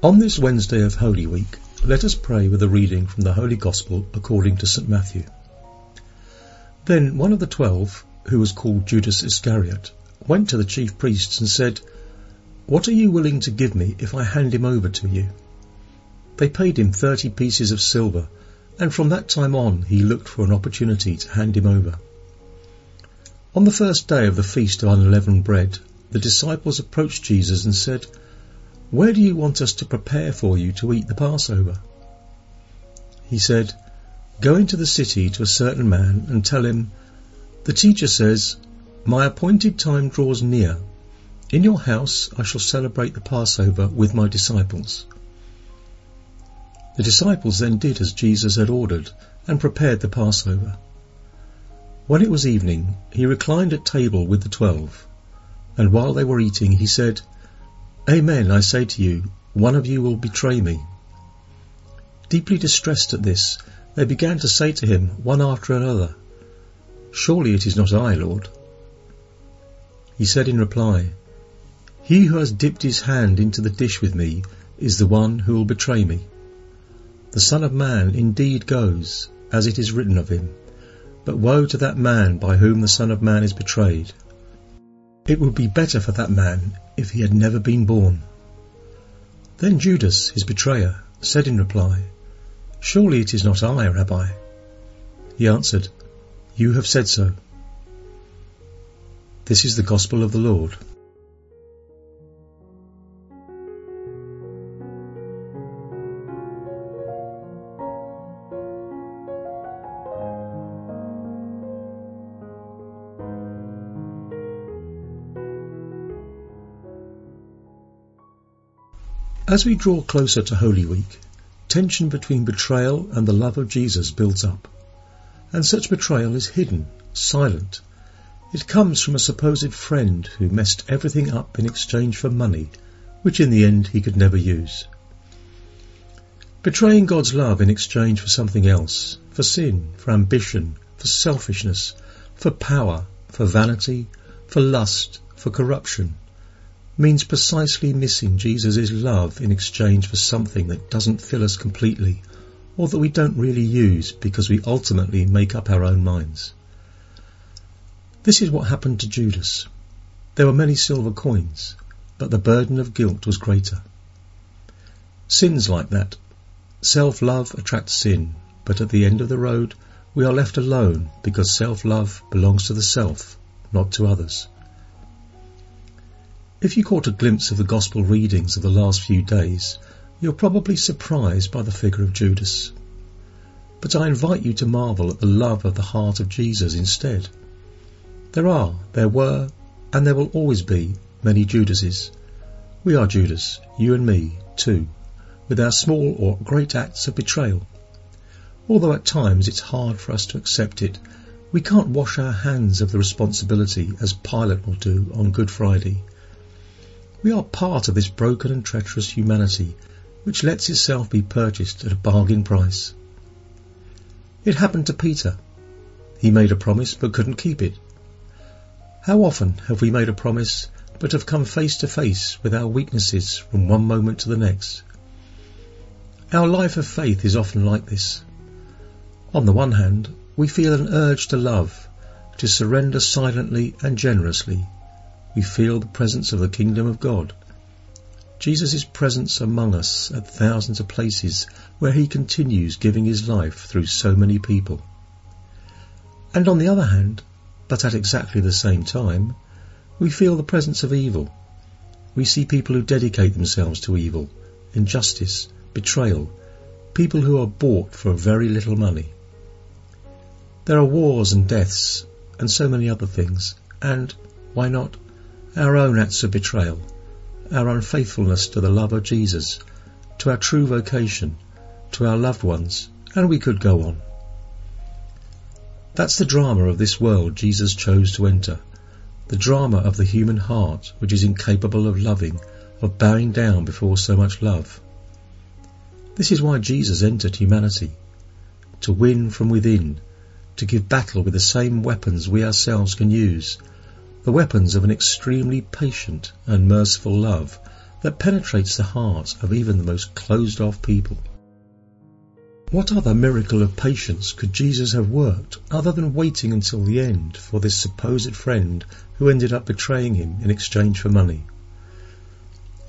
On this Wednesday of Holy Week, let us pray with a reading from the Holy Gospel according to St Matthew. Then one of the twelve, who was called Judas Iscariot, went to the chief priests and said, What are you willing to give me if I hand him over to you? They paid him thirty pieces of silver, and from that time on he looked for an opportunity to hand him over. On the first day of the feast of unleavened bread, the disciples approached Jesus and said, where do you want us to prepare for you to eat the Passover? He said, Go into the city to a certain man and tell him, The teacher says, My appointed time draws near. In your house I shall celebrate the Passover with my disciples. The disciples then did as Jesus had ordered and prepared the Passover. When it was evening, he reclined at table with the twelve, and while they were eating, he said, Amen, I say to you, one of you will betray me. Deeply distressed at this, they began to say to him, one after another, Surely it is not I, Lord. He said in reply, He who has dipped his hand into the dish with me is the one who will betray me. The Son of Man indeed goes, as it is written of him, but woe to that man by whom the Son of Man is betrayed. It would be better for that man if he had never been born. Then Judas, his betrayer, said in reply, Surely it is not I, Rabbi. He answered, You have said so. This is the gospel of the Lord. As we draw closer to Holy Week, tension between betrayal and the love of Jesus builds up. And such betrayal is hidden, silent. It comes from a supposed friend who messed everything up in exchange for money, which in the end he could never use. Betraying God's love in exchange for something else, for sin, for ambition, for selfishness, for power, for vanity, for lust, for corruption, means precisely missing Jesus' love in exchange for something that doesn't fill us completely or that we don't really use because we ultimately make up our own minds. This is what happened to Judas. There were many silver coins, but the burden of guilt was greater. Sins like that. Self-love attracts sin, but at the end of the road we are left alone because self-love belongs to the self, not to others. If you caught a glimpse of the Gospel readings of the last few days, you're probably surprised by the figure of Judas. But I invite you to marvel at the love of the heart of Jesus instead. There are, there were, and there will always be many Judases. We are Judas, you and me, too, with our small or great acts of betrayal. Although at times it's hard for us to accept it, we can't wash our hands of the responsibility as Pilate will do on Good Friday we are part of this broken and treacherous humanity which lets itself be purchased at a bargain price. It happened to Peter. He made a promise but couldn't keep it. How often have we made a promise but have come face to face with our weaknesses from one moment to the next? Our life of faith is often like this. On the one hand, we feel an urge to love, to surrender silently and generously we feel the presence of the kingdom of God. Jesus' is presence among us at thousands of places where he continues giving his life through so many people. And on the other hand, but at exactly the same time, we feel the presence of evil. We see people who dedicate themselves to evil, injustice, betrayal, people who are bought for very little money. There are wars and deaths and so many other things, and, why not, our own acts of betrayal, our unfaithfulness to the love of Jesus, to our true vocation, to our loved ones, and we could go on. That's the drama of this world Jesus chose to enter, the drama of the human heart which is incapable of loving, of bowing down before so much love. This is why Jesus entered humanity, to win from within, to give battle with the same weapons we ourselves can use, the weapons of an extremely patient and merciful love that penetrates the heart of even the most closed off people. What other miracle of patience could Jesus have worked other than waiting until the end for this supposed friend who ended up betraying him in exchange for money?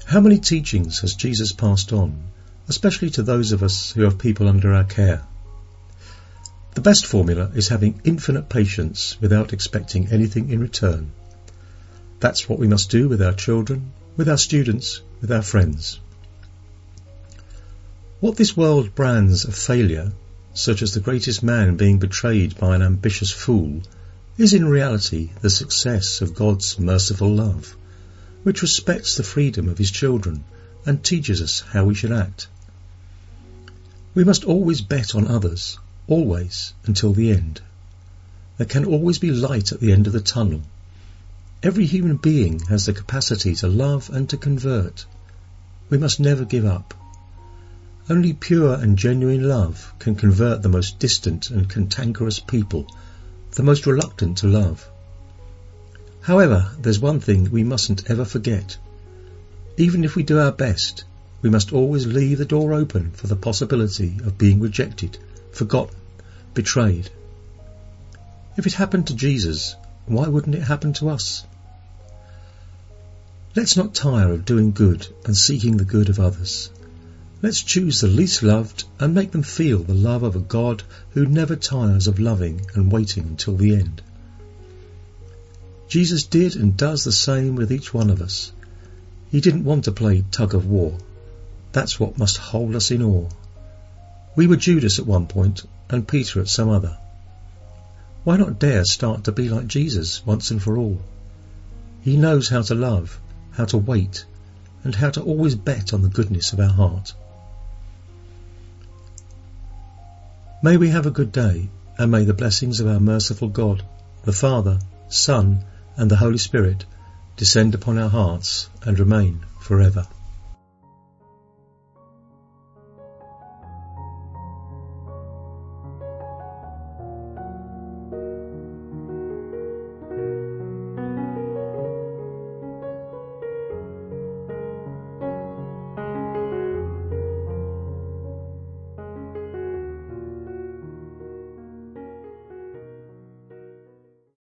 How many teachings has Jesus passed on, especially to those of us who have people under our care? The best formula is having infinite patience without expecting anything in return. That's what we must do with our children, with our students, with our friends. What this world brands a failure, such as the greatest man being betrayed by an ambitious fool, is in reality the success of God's merciful love, which respects the freedom of his children and teaches us how we should act. We must always bet on others always until the end. There can always be light at the end of the tunnel. Every human being has the capacity to love and to convert. We must never give up. Only pure and genuine love can convert the most distant and cantankerous people, the most reluctant to love. However, there's one thing we mustn't ever forget. Even if we do our best, we must always leave the door open for the possibility of being rejected, forgotten, betrayed. If it happened to Jesus, why wouldn't it happen to us? Let's not tire of doing good and seeking the good of others. Let's choose the least loved and make them feel the love of a God who never tires of loving and waiting until the end. Jesus did and does the same with each one of us. He didn't want to play tug of war. That's what must hold us in awe. We were Judas at one point and Peter at some other. Why not dare start to be like Jesus once and for all? He knows how to love, how to wait, and how to always bet on the goodness of our heart. May we have a good day, and may the blessings of our merciful God, the Father, Son, and the Holy Spirit descend upon our hearts and remain forever.